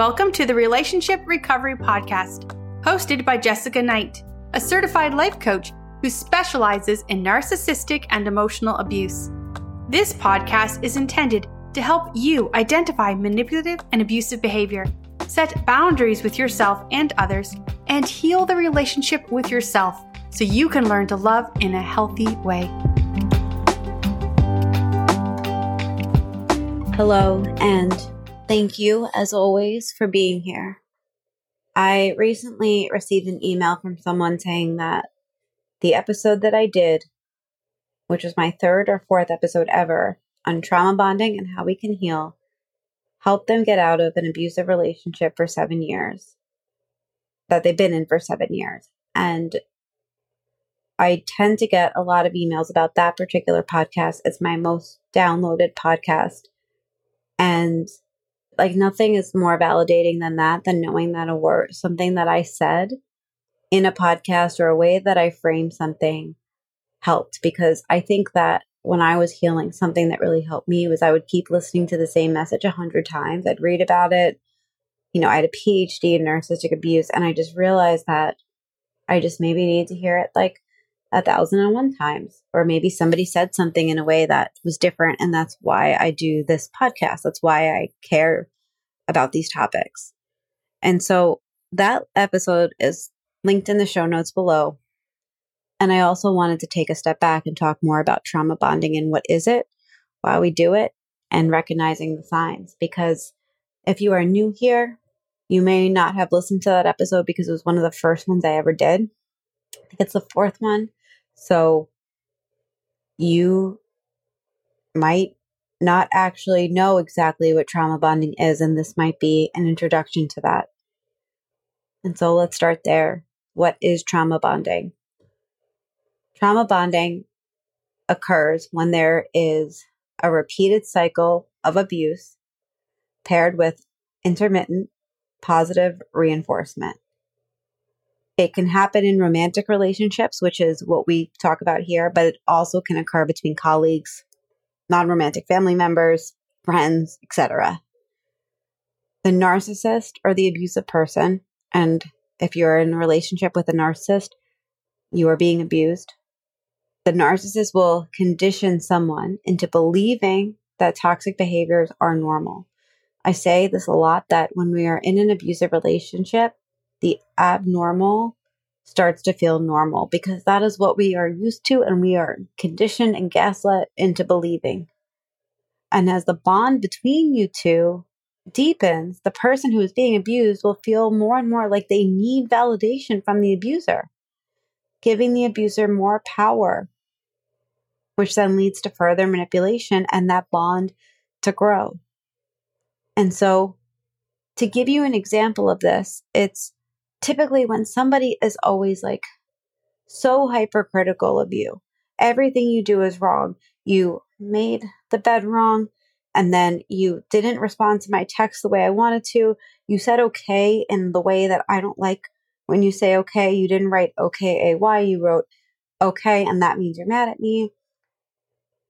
Welcome to the Relationship Recovery Podcast, hosted by Jessica Knight, a certified life coach who specializes in narcissistic and emotional abuse. This podcast is intended to help you identify manipulative and abusive behavior, set boundaries with yourself and others, and heal the relationship with yourself so you can learn to love in a healthy way. Hello, and thank you as always for being here. I recently received an email from someone saying that the episode that I did, which was my third or fourth episode ever on trauma bonding and how we can heal, helped them get out of an abusive relationship for seven years that they've been in for seven years. And I tend to get a lot of emails about that particular podcast. It's my most downloaded podcast. And like nothing is more validating than that, than knowing that a word, something that I said in a podcast or a way that I framed something helped because I think that when I was healing, something that really helped me was I would keep listening to the same message a hundred times. I'd read about it. You know, I had a PhD in narcissistic abuse, and I just realized that I just maybe need to hear it like a thousand and one times. Or maybe somebody said something in a way that was different. And that's why I do this podcast. That's why I care about these topics. And so that episode is linked in the show notes below. And I also wanted to take a step back and talk more about trauma bonding and what is it, why we do it, and recognizing the signs. Because if you are new here, you may not have listened to that episode because it was one of the first ones I ever did. I think it's the fourth one. So you might not actually know exactly what trauma bonding is, and this might be an introduction to that. And so let's start there. What is trauma bonding? Trauma bonding occurs when there is a repeated cycle of abuse paired with intermittent positive reinforcement. It can happen in romantic relationships, which is what we talk about here, but it also can occur between colleagues, non-romantic family members, friends, etc. The narcissist or the abusive person, and if you're in a relationship with a narcissist, you are being abused. The narcissist will condition someone into believing that toxic behaviors are normal. I say this a lot that when we are in an abusive relationship, the abnormal starts to feel normal because that is what we are used to and we are conditioned and gaslit into believing. And as the bond between you two deepens, the person who is being abused will feel more and more like they need validation from the abuser, giving the abuser more power, which then leads to further manipulation and that bond to grow. And so, to give you an example of this, it's typically when somebody is always like so hypercritical of you, everything you do is wrong. You made the bed wrong, and then you didn't respond to my text the way I wanted to. You said okay in the way that I don't like when you say okay. You didn't write okay, AY, you wrote okay, and that means you're mad at me.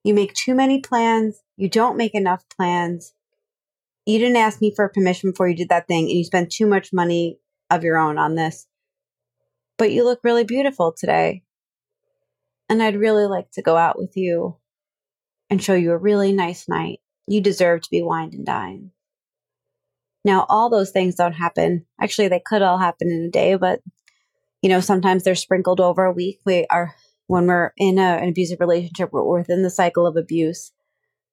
You make too many plans. You don't make enough plans. You didn't ask me for permission before you did that thing, and you spent too much money of your own on this. But you look really beautiful today. And I'd really like to go out with you and show you a really nice night. You deserve to be wined and dined. Now, all those things don't happen. Actually, they could all happen in a day, but you know, sometimes they're sprinkled over a week. We are when we're in a, an abusive relationship, we're within the cycle of abuse.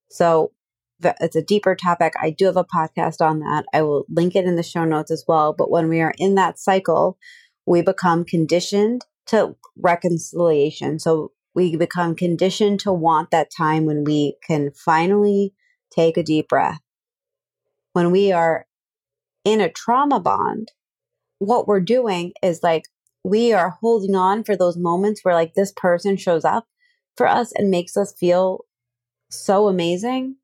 So it's a deeper topic. I do have a podcast on that. I will link it in the show notes as well. But when we are in that cycle, we become conditioned to reconciliation. So we become conditioned to want that time when we can finally take a deep breath. When we are in a trauma bond, what we're doing is like we are holding on for those moments where like this person shows up for us and makes us feel so amazing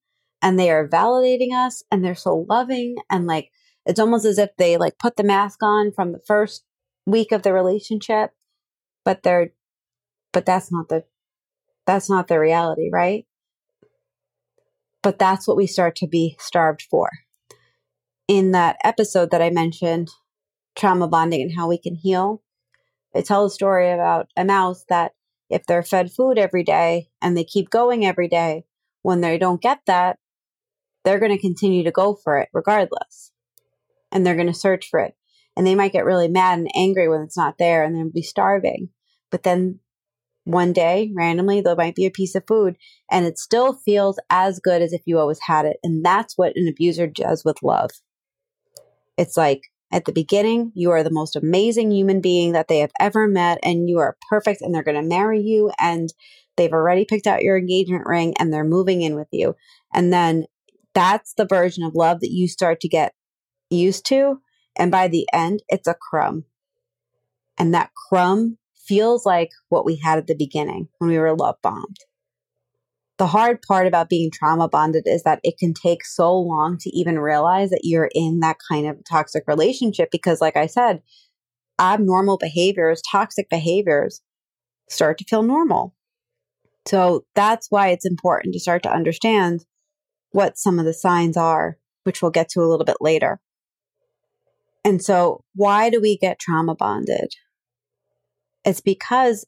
and they are validating us and they're so loving and like it's almost as if they like put the mask on from the first week of the relationship but they're but that's not the that's not the reality right? But that's what we start to be starved for. In that episode that I mentioned, trauma bonding and how we can heal, I tell a story about a mouse that if they're fed food every day and they keep going every day, when they don't get that, they're going to continue to go for it regardless. And they're going to search for it. And they might get really mad and angry when it's not there and then be starving. But then one day, randomly, there might be a piece of food and it still feels as good as if you always had it. And that's what an abuser does with love. It's like at the beginning, you are the most amazing human being that they have ever met, and you are perfect, and they're going to marry you, and they've already picked out your engagement ring, and they're moving in with you. And then that's the version of love that you start to get used to. And by the end, it's a crumb. And that crumb feels like what we had at the beginning when we were love bombed. The hard part about being trauma bonded is that it can take so long to even realize that you're in that kind of toxic relationship because, like I said, abnormal behaviors, toxic behaviors start to feel normal. So that's why it's important to start to understand what some of the signs are, which we'll get to a little bit later. And so, why do we get trauma bonded? It's because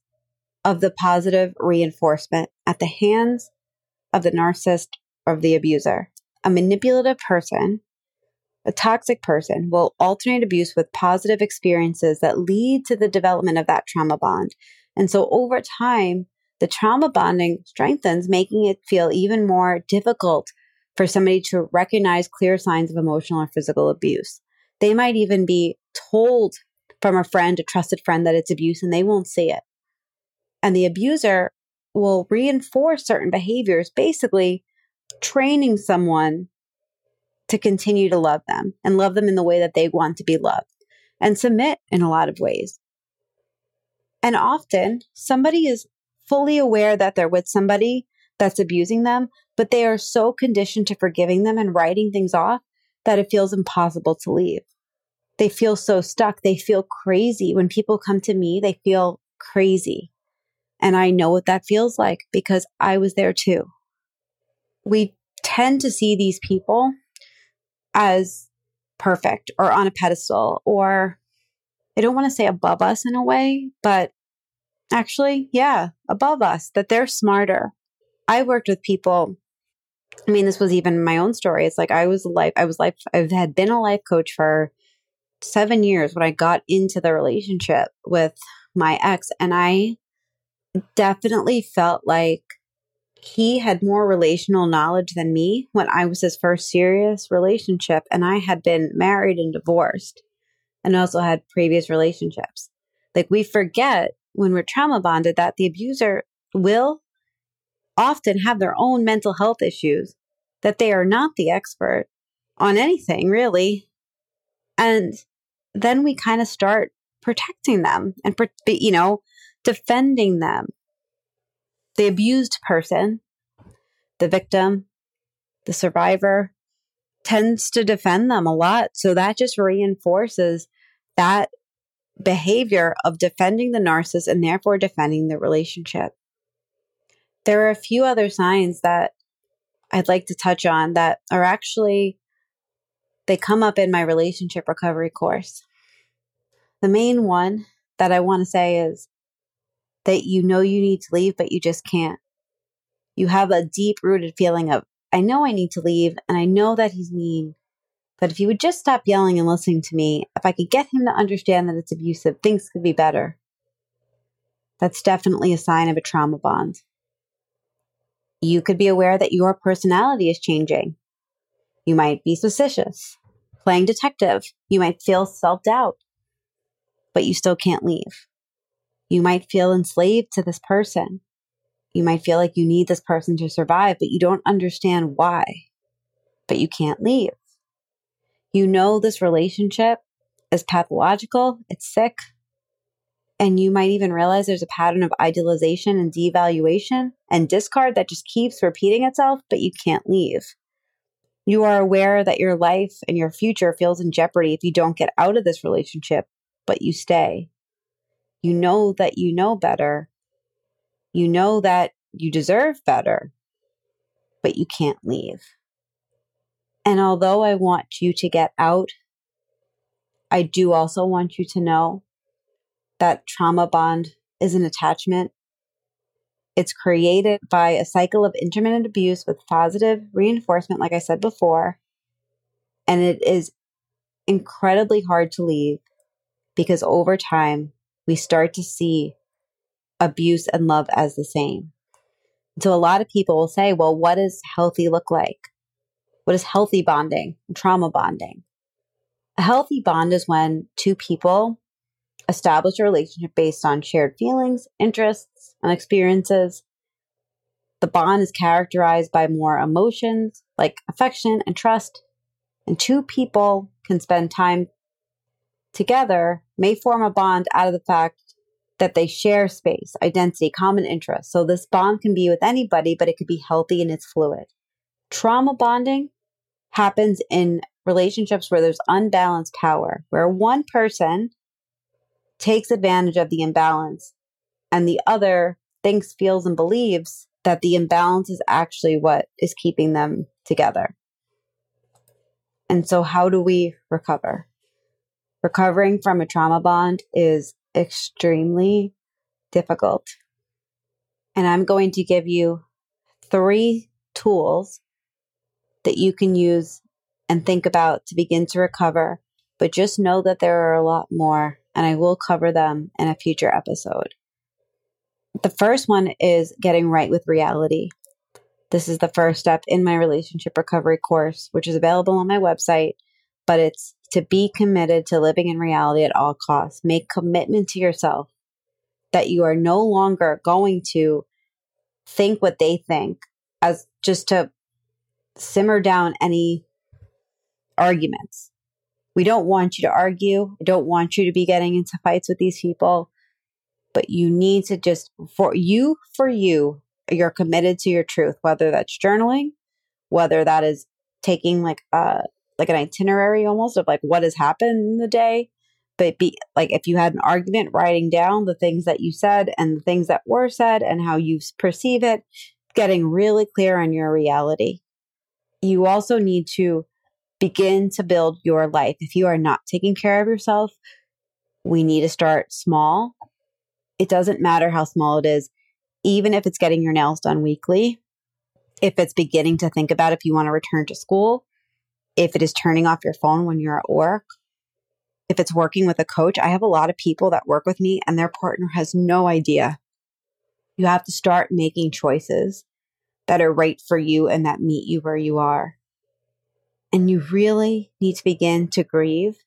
of the positive reinforcement at the hands of the narcissist or the abuser. A manipulative person, a toxic person, will alternate abuse with positive experiences that lead to the development of that trauma bond. And so over time, the trauma bonding strengthens, making it feel even more difficult for somebody to recognize clear signs of emotional or physical abuse. They might even be told from a friend, a trusted friend, that it's abuse and they won't see it. And the abuser will reinforce certain behaviors, basically training someone to continue to love them and love them in the way that they want to be loved and submit in a lot of ways. And often somebody is fully aware that they're with somebody that's abusing them, but they are so conditioned to forgiving them and writing things off that it feels impossible to leave. They feel so stuck. They feel crazy. When people come to me, they feel crazy. And I know what that feels like because I was there too. We tend to see these people as perfect or on a pedestal or I don't want to say above us in a way, but actually, yeah, above us, that they're smarter. I worked with people. I mean, this was even my own story. It's like I was life, I was life, I had been a life coach for seven years when I got into the relationship with my ex, and I definitely felt like he had more relational knowledge than me when I was his first serious relationship, and I had been married and divorced and also had previous relationships. Like we forget when we're trauma bonded that the abuser will often have their own mental health issues, that they are not the expert on anything really. And then we kind of start protecting them and, you know, defending them. The abused person, the victim, the survivor tends to defend them a lot. So that just reinforces that behavior of defending the narcissist and therefore defending the relationship. There are a few other signs that I'd like to touch on that are actually they come up in my relationship recovery course. The main one that I want to say is that you know you need to leave, but you just can't. You have a deep rooted feeling of, I know I need to leave, and I know that he's mean. But if he would just stop yelling and listening to me, if I could get him to understand that it's abusive, things could be better. That's definitely a sign of a trauma bond. You could be aware that your personality is changing. You might be suspicious, playing detective. You might feel self doubt, but you still can't leave. You might feel enslaved to this person. You might feel like you need this person to survive, but you don't understand why. But you can't leave. You know this relationship is pathological, it's sick, and you might even realize there's a pattern of idealization and devaluation and discard that just keeps repeating itself, but you can't leave. You are aware that your life and your future feels in jeopardy if you don't get out of this relationship, but you stay. You know that you know better. You know that you deserve better, but you can't leave. And although I want you to get out, I do also want you to know that trauma bond is an attachment. It's created by a cycle of intermittent abuse with positive reinforcement, like I said before. And it is incredibly hard to leave because over time, we start to see abuse and love as the same. So a lot of people will say, well, what does healthy look like? What is healthy bonding, trauma bonding? A healthy bond is when two people establish a relationship based on shared feelings, interests, and experiences. The bond is characterized by more emotions like affection and trust, and two people can spend time together, may form a bond out of the fact that they share space, identity, common interests. So this bond can be with anybody, but it could be healthy and it's fluid. Trauma bonding happens in relationships where there's unbalanced power, where one person takes advantage of the imbalance and the other thinks, feels, and believes that the imbalance is actually what is keeping them together. And so, how do we recover? Recovering from a trauma bond is extremely difficult. And I'm going to give you three tools that you can use and think about to begin to recover. But just know that there are a lot more, and I will cover them in a future episode. The first one is getting right with reality. This is the first step in my relationship recovery course, which is available on my website, but it's to be committed to living in reality at all costs. Make commitment to yourself that you are no longer going to think what they think as just to simmer down any arguments. We don't want you to argue. I don't want you to be getting into fights with these people, but you need to just, for you, for you, you're committed to your truth, whether that's journaling, whether that is taking like a, like an itinerary almost of like what has happened in the day. But be like if you had an argument, writing down the things that you said and the things that were said and how you perceive it, getting really clear on your reality. You also need to begin to build your life. If you are not taking care of yourself, we need to start small. It doesn't matter how small it is, even if it's getting your nails done weekly, if it's beginning to think about if you want to return to school, if it is turning off your phone when you're at work, if it's working with a coach. I have a lot of people that work with me and their partner has no idea. You have to start making choices that are right for you and that meet you where you are. And you really need to begin to grieve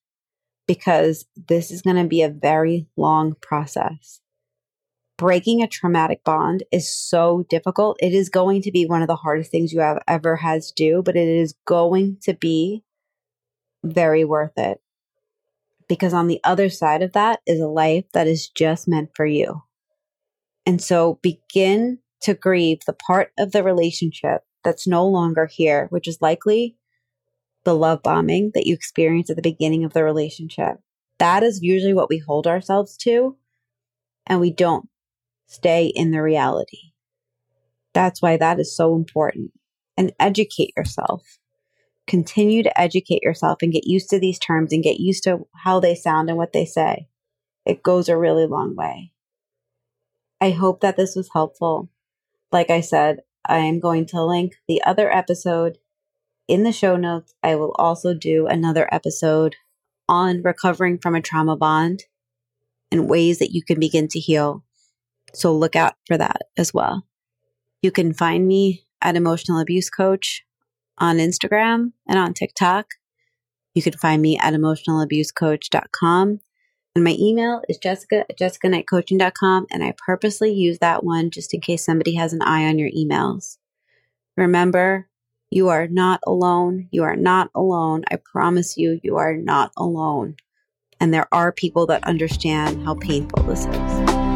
because this is going to be a very long process. Breaking a traumatic bond is so difficult. It is going to be one of the hardest things you have ever had to do, but it is going to be very worth it. Because on the other side of that is a life that is just meant for you. And so begin to grieve the part of the relationship that's no longer here, which is likely the love bombing that you experience at the beginning of the relationship. That is usually what we hold ourselves to, and we don't stay in the reality. That's why that is so important. And educate yourself. Continue to educate yourself and get used to these terms and get used to how they sound and what they say. It goes a really long way. I hope that this was helpful. Like I said, I am going to link the other episode in the show notes, I will also do another episode on recovering from a trauma bond and ways that you can begin to heal. So look out for that as well. You can find me at Emotional Abuse Coach on Instagram and on TikTok. You can find me at emotionalabusecoach.com. And my email is jessica at jessicaknightcoaching.com. And I purposely use that one just in case somebody has an eye on your emails. Remember, you are not alone. You are not alone. I promise you, you are not alone. And there are people that understand how painful this is.